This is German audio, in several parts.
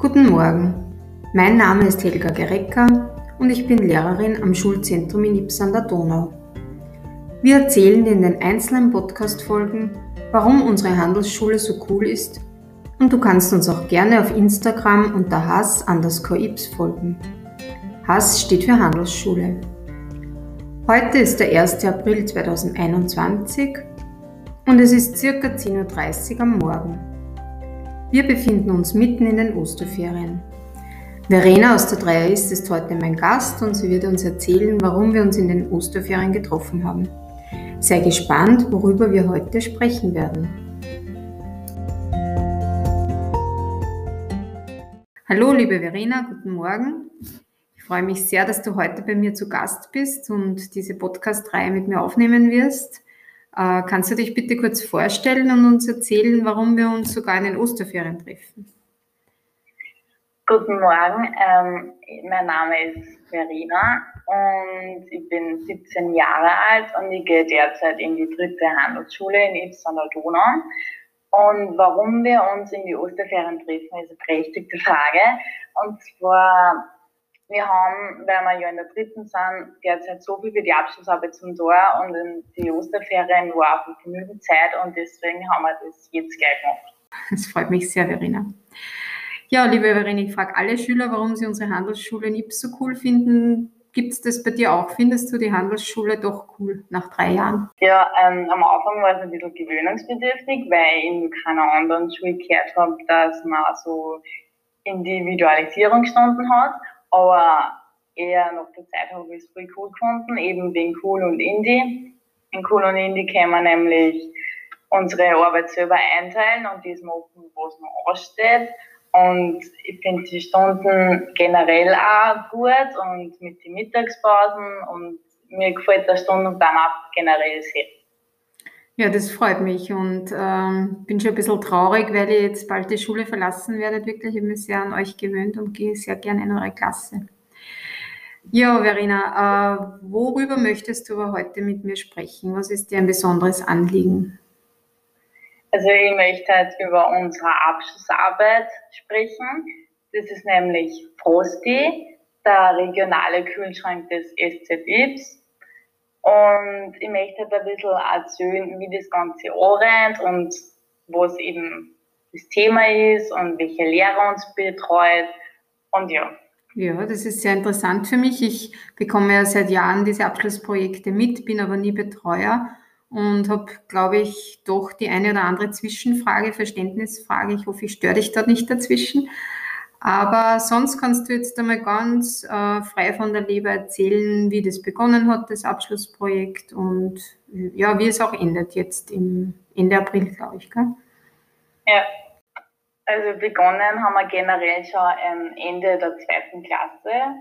Guten Morgen, mein Name ist Helga Gerecker und ich bin Lehrerin am Schulzentrum in Ips an der Donau. Wir erzählen in den einzelnen Podcast-Folgen, warum unsere Handelsschule so cool ist und du kannst uns auch gerne auf Instagram unter Hass underscore Ips folgen. Hass steht für Handelsschule. Heute ist der 1. April 2021 und es ist circa 10.30 Uhr am Morgen. Wir befinden uns mitten in den Osterferien. Verena aus der Dreier ist ist heute mein Gast und sie wird uns erzählen, warum wir uns in den Osterferien getroffen haben. Sei gespannt, worüber wir heute sprechen werden. Hallo, liebe Verena, guten Morgen. Ich freue mich sehr, dass du heute bei mir zu Gast bist und diese Podcast-Reihe mit mir aufnehmen wirst. Äh, kannst du dich bitte kurz vorstellen und uns erzählen, warum wir uns sogar in den Osterferien treffen? Guten Morgen, ähm, mein Name ist Verena und ich bin 17 Jahre alt und ich gehe derzeit in die dritte Handelsschule in Ibs an der Donau. Und warum wir uns in die Osterferien treffen, ist eine berechtigte Frage. Und zwar wir haben, weil wir ja in der dritten sind, derzeit so viel wie die Abschlussarbeit zum Tor und in die Osterferien war auch genügend Zeit und deswegen haben wir das jetzt gleich gemacht. Das freut mich sehr, Verena. Ja, liebe Verena, ich frage alle Schüler, warum sie unsere Handelsschule Ips so cool finden. Gibt es das bei dir auch? Findest du die Handelsschule doch cool nach drei Jahren? Ja, ähm, am Anfang war es ein bisschen gewöhnungsbedürftig, weil ich in keiner anderen Schule gehört habe, dass man so Individualisierung gestanden hat aber eher nach der Zeit habe ich es voll cool gefunden, eben wegen Cool und Indie. In Cool und Indie können wir nämlich unsere Arbeit selber einteilen und das machen, was noch ansteht. Und ich finde die Stunden generell auch gut und mit den Mittagspausen und mir gefällt der Stundenplan auch generell sehr. Ja, das freut mich und ähm, bin schon ein bisschen traurig, weil ich jetzt bald die Schule verlassen werde. Wirklich, ich bin sehr an euch gewöhnt und gehe sehr gerne in eure Klasse. Ja, Verena, äh, worüber möchtest du aber heute mit mir sprechen? Was ist dir ein besonderes Anliegen? Also ich möchte heute über unsere Abschlussarbeit sprechen. Das ist nämlich Frosty, der regionale Kühlschrank des SZ Ips. Und ich möchte halt ein bisschen erzählen, wie das Ganze anrennt und was eben das Thema ist und welche Lehrer uns betreut. Und ja. Ja, das ist sehr interessant für mich. Ich bekomme ja seit Jahren diese Abschlussprojekte mit, bin aber nie Betreuer und habe, glaube ich, doch die eine oder andere Zwischenfrage, Verständnisfrage. Ich hoffe, ich störe dich dort nicht dazwischen. Aber sonst kannst du jetzt einmal ganz äh, frei von der Leber erzählen, wie das begonnen hat, das Abschlussprojekt und ja, wie es auch endet jetzt im Ende April, glaube ich. Gell? Ja, also begonnen haben wir generell schon am Ende der zweiten Klasse.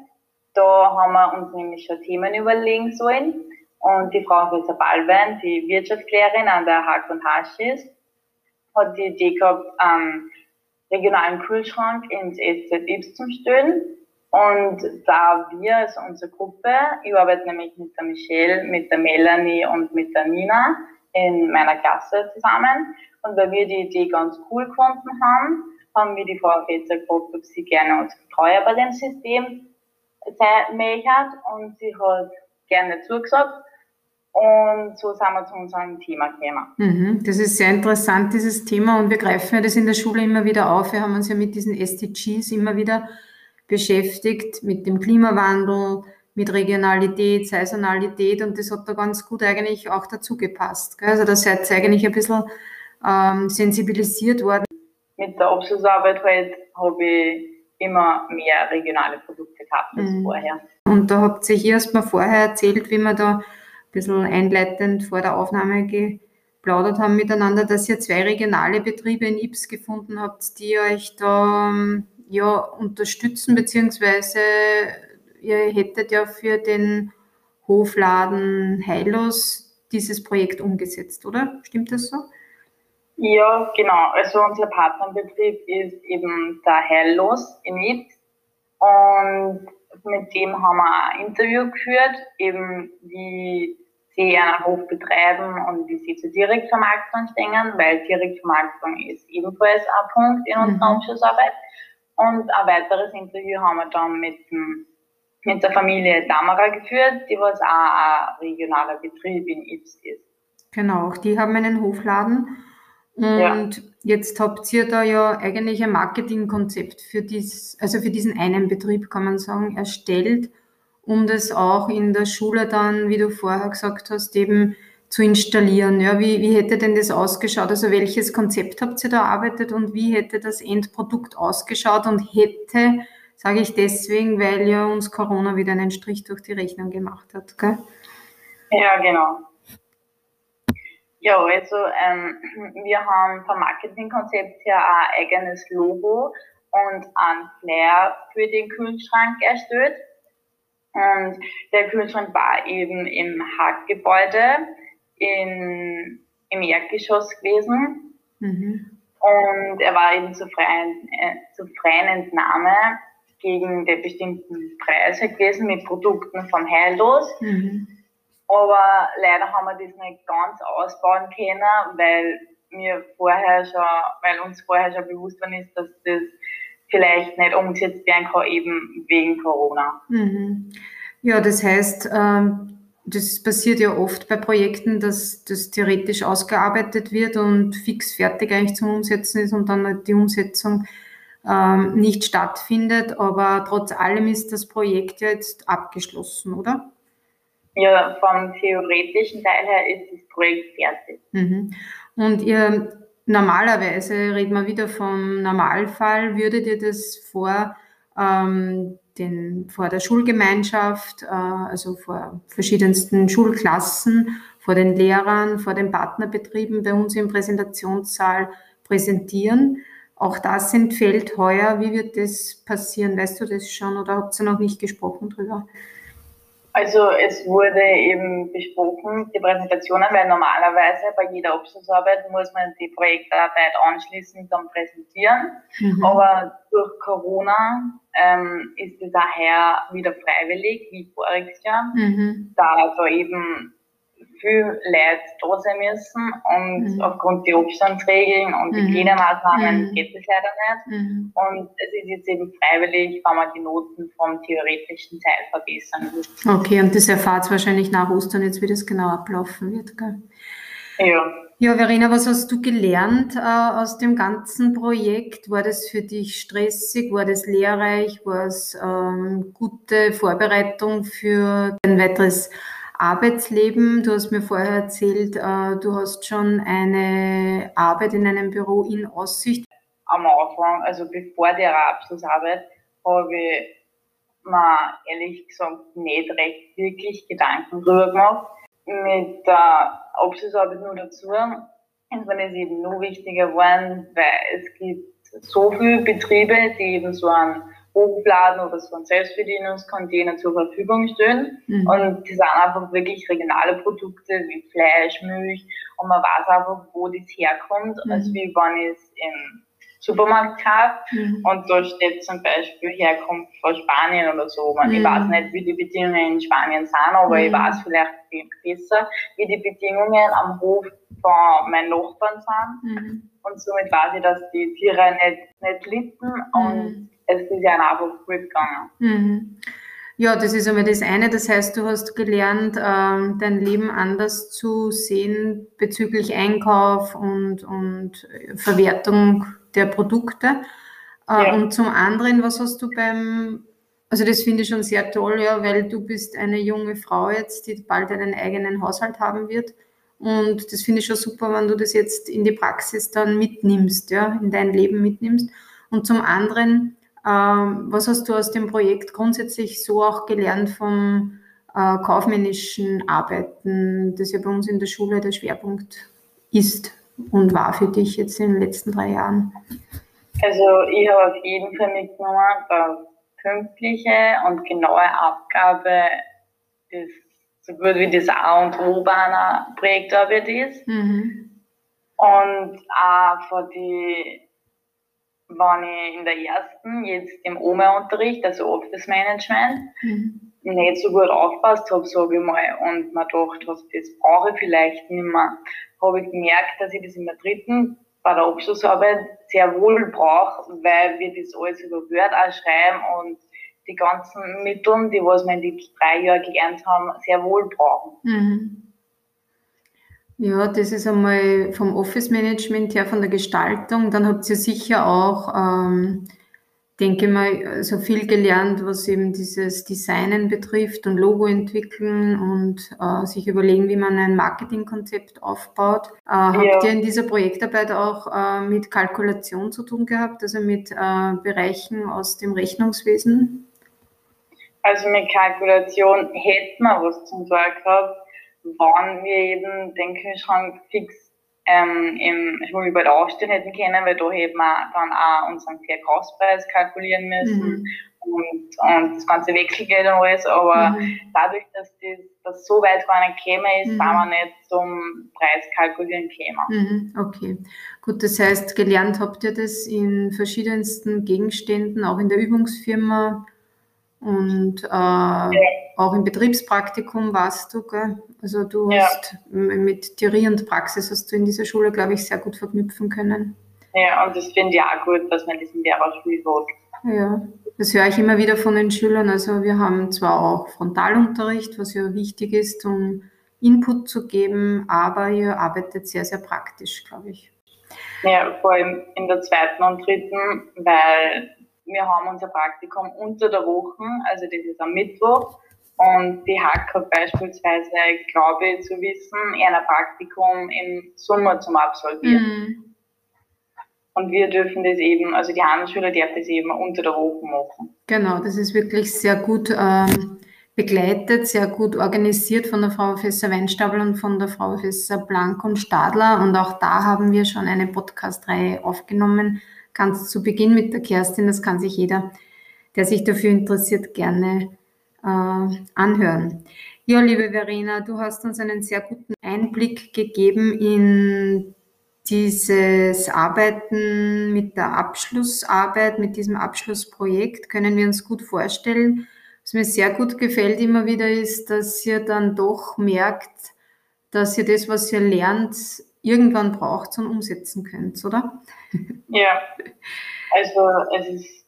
Da haben wir uns nämlich schon Themen überlegen sollen. Und die Frau Professor Ballwein, die Wirtschaftslehrerin an der Hack und Haschis, hat die Idee gehabt, ähm, regionalen Kühlschrank ins zu stellen. Und da wir, also unsere Gruppe, ich arbeite nämlich mit der Michelle, mit der Melanie und mit der Nina in meiner Klasse zusammen. Und weil wir die Idee ganz cool gefunden haben, haben wir die gefragt, ob sie gerne uns Betreuer bei dem System sein möchte. Und sie hat gerne zugesagt. Und so sind wir zu unserem Thema gekommen. Mhm, das ist sehr interessant, dieses Thema. Und wir greifen ja das in der Schule immer wieder auf. Wir haben uns ja mit diesen SDGs immer wieder beschäftigt, mit dem Klimawandel, mit Regionalität, Saisonalität. Und das hat da ganz gut eigentlich auch dazu gepasst. Also da seid ihr eigentlich ein bisschen ähm, sensibilisiert worden. Mit der Abschlussarbeit halt habe ich immer mehr regionale Produkte gehabt als mhm. vorher. Und da habt ihr erst mal vorher erzählt, wie man da bisschen einleitend vor der Aufnahme geplaudert haben miteinander, dass ihr zwei regionale Betriebe in Ips gefunden habt, die euch da ja, unterstützen, beziehungsweise ihr hättet ja für den Hofladen Heilos dieses Projekt umgesetzt, oder? Stimmt das so? Ja, genau. Also unser Partnerbetrieb ist eben der Heilos in Ips und mit dem haben wir ein Interview geführt, eben wie sie einen Hof betreiben und wie sie zur Direktvermarktung stehen, weil Direktvermarktung ist ebenfalls ein Punkt in unserer mhm. Abschlussarbeit. Und ein weiteres Interview haben wir dann mit, mit der Familie Dammerer geführt, die was auch ein regionaler Betrieb in Ibs ist. Genau, auch die haben einen Hofladen. Und ja. jetzt habt ihr da ja eigentlich ein Marketingkonzept für dies, also für diesen einen Betrieb, kann man sagen, erstellt, um das auch in der Schule dann, wie du vorher gesagt hast, eben zu installieren. Ja, wie, wie hätte denn das ausgeschaut? Also welches Konzept habt ihr da erarbeitet und wie hätte das Endprodukt ausgeschaut und hätte, sage ich deswegen, weil ja uns Corona wieder einen Strich durch die Rechnung gemacht hat. Gell? Ja, genau. Ja, also ähm, wir haben vom Marketingkonzept her ein eigenes Logo und ein Flair für den Kühlschrank erstellt. Und der Kühlschrank war eben im Hackgebäude in, im Erdgeschoss gewesen. Mhm. Und er war eben zur freien, äh, zur freien Entnahme gegen den bestimmten Preise gewesen mit Produkten vom Heillos. Mhm. Aber leider haben wir das nicht ganz ausbauen können, weil mir vorher schon, weil uns vorher schon bewusst war, ist, dass das vielleicht nicht umgesetzt werden kann, eben wegen Corona. Mhm. Ja, das heißt, ähm, das passiert ja oft bei Projekten, dass das theoretisch ausgearbeitet wird und fix fertig eigentlich zum Umsetzen ist und dann die Umsetzung ähm, nicht stattfindet. Aber trotz allem ist das Projekt ja jetzt abgeschlossen, oder? Ja, vom theoretischen Teil her ist das Projekt fertig. Mhm. Und ihr normalerweise, reden wir wieder vom Normalfall, würdet ihr das vor, ähm, den, vor der Schulgemeinschaft, äh, also vor verschiedensten Schulklassen, vor den Lehrern, vor den Partnerbetrieben bei uns im Präsentationssaal präsentieren? Auch das entfällt heuer. Wie wird das passieren? Weißt du das schon oder habt ihr noch nicht gesprochen drüber? Also es wurde eben besprochen, die Präsentationen, weil normalerweise bei jeder Abschlussarbeit muss man die Projektarbeit anschließend dann präsentieren. Mhm. Aber durch Corona ähm, ist es daher wieder freiwillig, wie voriges Jahr, mhm. da also eben viel Leute da sein müssen und mhm. aufgrund der Abstandsregeln und mhm. Hygienemaßnahmen mhm. geht es leider nicht. Mhm. Und es ist jetzt eben freiwillig, wenn man die Noten vom theoretischen Teil verbessern will. Okay, und das erfahrt ihr wahrscheinlich nach Ostern jetzt, wie das genau ablaufen wird, gell? Ja. Ja, Verena, was hast du gelernt äh, aus dem ganzen Projekt? War das für dich stressig? War das lehrreich? War es ähm, gute Vorbereitung für ein weiteres Arbeitsleben. Du hast mir vorher erzählt, äh, du hast schon eine Arbeit in einem Büro in Aussicht. Am Anfang, also bevor der Abschlussarbeit, habe ich mir ehrlich gesagt nicht recht wirklich Gedanken drüber gemacht. Mit der Abschlussarbeit nur dazu ist mir das eben noch wichtiger geworden, weil es gibt so viele Betriebe, die eben so einen Hochladen oder so einen Selbstbedienungscontainer zur Verfügung stellen. Mhm. Und die sind einfach wirklich regionale Produkte wie Fleisch, Milch und man weiß einfach, wo das herkommt, mhm. als wie wenn ich es im Supermarkt kaufe. Mhm. Und da steht zum Beispiel Herkunft von Spanien oder so. Man, Ich mhm. weiß nicht, wie die Bedingungen in Spanien sind, aber ich mhm. weiß vielleicht besser, wie die Bedingungen am Hof von meinen Nachbarn sind. Mhm. Und somit weiß ich, dass die Tiere nicht, nicht litten und es ist ja einfach gut gegangen. Mhm. Ja, das ist einmal das eine. Das heißt, du hast gelernt, ähm, dein Leben anders zu sehen bezüglich Einkauf und, und Verwertung der Produkte. Äh, ja. Und zum anderen, was hast du beim, also das finde ich schon sehr toll, ja, weil du bist eine junge Frau jetzt, die bald einen eigenen Haushalt haben wird. Und das finde ich schon super, wenn du das jetzt in die Praxis dann mitnimmst, ja, in dein Leben mitnimmst. Und zum anderen, was hast du aus dem Projekt grundsätzlich so auch gelernt vom äh, kaufmännischen Arbeiten, das ja bei uns in der Schule der Schwerpunkt ist und war für dich jetzt in den letzten drei Jahren? Also ich habe auf jeden Fall mitgenommen, dass pünktliche und genaue Abgabe ist so gut wie das A und O bei einer Projektarbeit ist. Mhm. Und auch von die wenn ich in der ersten, jetzt im OMA-Unterricht, also Office Management, mhm. nicht so gut aufpasst habe, sage ich mal, und mir gedacht habe, das brauche ich vielleicht nicht mehr, habe ich gemerkt, dass ich das in der dritten bei der Abschlussarbeit sehr wohl brauche, weil wir das alles über Word auch schreiben und die ganzen Mittel, die was wir in die drei Jahren gelernt haben, sehr wohl brauchen. Mhm. Ja, das ist einmal vom Office Management her, von der Gestaltung. Dann habt ihr sicher auch ähm, denke mal, so viel gelernt, was eben dieses Designen betrifft und Logo entwickeln und äh, sich überlegen, wie man ein Marketingkonzept aufbaut. Äh, ja. Habt ihr in dieser Projektarbeit auch äh, mit Kalkulation zu tun gehabt, also mit äh, Bereichen aus dem Rechnungswesen? Also mit Kalkulation hätten wir was zum tun gehabt, wann wir eben den Kühlschrank fix ähm, im Schulbad aufstehen hätten können, weil da hätten wir dann auch unseren Verkaufspreis kalkulieren müssen mhm. und, und das ganze Wechselgeld und alles, aber mhm. dadurch, dass das dass so weit gar nicht gekommen ist, mhm. sind wir nicht zum Preis kalkulieren gekommen. Mhm. Okay, gut, das heißt, gelernt habt ihr das in verschiedensten Gegenständen, auch in der Übungsfirma und äh, ja. Auch im Betriebspraktikum warst du, gell? Also du ja. hast mit Theorie und Praxis hast du in dieser Schule, glaube ich, sehr gut verknüpfen können. Ja, und das finde ich auch gut, dass man diesen Lehrerspiel hat. Ja, das höre ich immer wieder von den Schülern. Also wir haben zwar auch Frontalunterricht, was ja wichtig ist, um Input zu geben, aber ihr arbeitet sehr, sehr praktisch, glaube ich. Ja, vor allem in der zweiten und dritten, weil wir haben unser Praktikum unter der Woche, also das ist am Mittwoch. Und die Hack hat beispielsweise, glaube ich, zu wissen, ein Praktikum im Sommer zum Absolvieren. Mhm. Und wir dürfen das eben, also die Handelsschüler dürfen das eben unter der Woche machen. Genau, das ist wirklich sehr gut ähm, begleitet, sehr gut organisiert von der Frau Professor Weinstabel und von der Frau Professor Blank und Stadler. Und auch da haben wir schon eine Podcast-Reihe aufgenommen ganz zu Beginn mit der Kerstin. Das kann sich jeder, der sich dafür interessiert, gerne anhören. Ja, liebe Verena, du hast uns einen sehr guten Einblick gegeben in dieses Arbeiten mit der Abschlussarbeit, mit diesem Abschlussprojekt, können wir uns gut vorstellen. Was mir sehr gut gefällt immer wieder ist, dass ihr dann doch merkt, dass ihr das, was ihr lernt, irgendwann braucht und umsetzen könnt, oder? Ja, also es ist,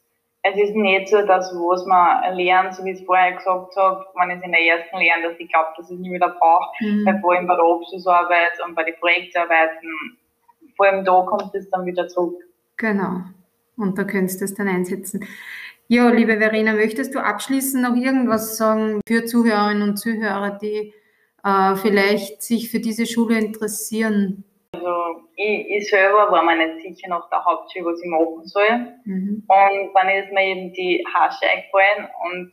es ist nicht so, dass was man lernt, so wie ich es vorher gesagt habe, man ist in der ersten lernt, dass ich glaube, dass ich es nie wieder brauche, mhm. weil vor allem bei der Abschlussarbeit und bei den Projektarbeiten, vor allem da kommt es dann wieder zurück. Genau, und da könntest du es dann einsetzen. Ja, liebe Verena, möchtest du abschließend noch irgendwas sagen für Zuhörerinnen und Zuhörer, die äh, vielleicht sich für diese Schule interessieren? Ich, ich selber war mir nicht sicher nach der Hauptschule, was ich machen soll. Mhm. Und dann ist mir eben die Hasche eingefallen und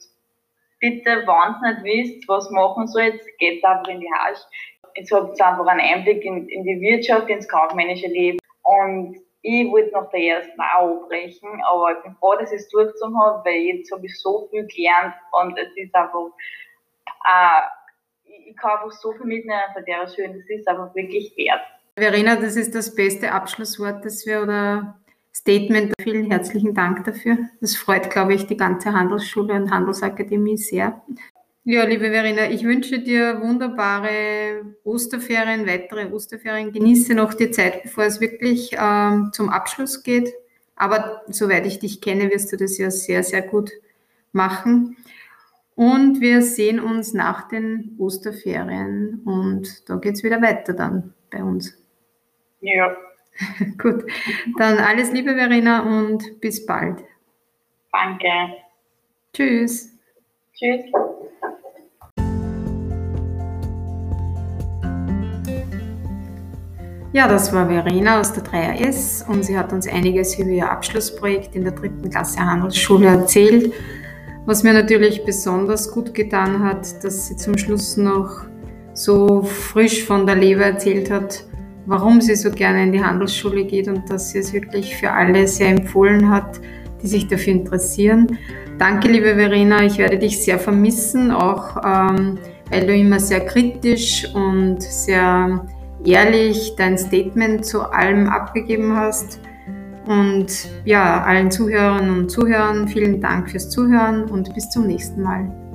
bitte, wenn ihr nicht wisst, was machen sollt, geht einfach in die Hasche. Jetzt habt ihr einfach einen Einblick in, in die Wirtschaft, ins kaufmännische Leben. Und ich wollte nach der ersten auch abbrechen, aber ich bin froh, dass ich es durchgezogen habe, weil jetzt habe ich so viel gelernt und es ist einfach äh, ich kann einfach so viel mitnehmen von der Schule, das ist einfach wirklich wert. Verena, das ist das beste Abschlusswort, das wir oder Statement. Vielen herzlichen Dank dafür. Das freut, glaube ich, die ganze Handelsschule und Handelsakademie sehr. Ja, liebe Verena, ich wünsche dir wunderbare Osterferien, weitere Osterferien. Genieße noch die Zeit, bevor es wirklich ähm, zum Abschluss geht. Aber soweit ich dich kenne, wirst du das ja sehr, sehr gut machen. Und wir sehen uns nach den Osterferien und da geht es wieder weiter dann bei uns. Ja. Gut, dann alles Liebe, Verena, und bis bald. Danke. Tschüss. Tschüss. Ja, das war Verena aus der 3AS und sie hat uns einiges über ihr Abschlussprojekt in der dritten Klasse Handelsschule erzählt. Was mir natürlich besonders gut getan hat, dass sie zum Schluss noch so frisch von der Leber erzählt hat, warum sie so gerne in die Handelsschule geht und dass sie es wirklich für alle sehr empfohlen hat, die sich dafür interessieren. Danke, liebe Verena, ich werde dich sehr vermissen, auch ähm, weil du immer sehr kritisch und sehr ehrlich dein Statement zu allem abgegeben hast. Und ja, allen Zuhörerinnen und Zuhörern vielen Dank fürs Zuhören und bis zum nächsten Mal.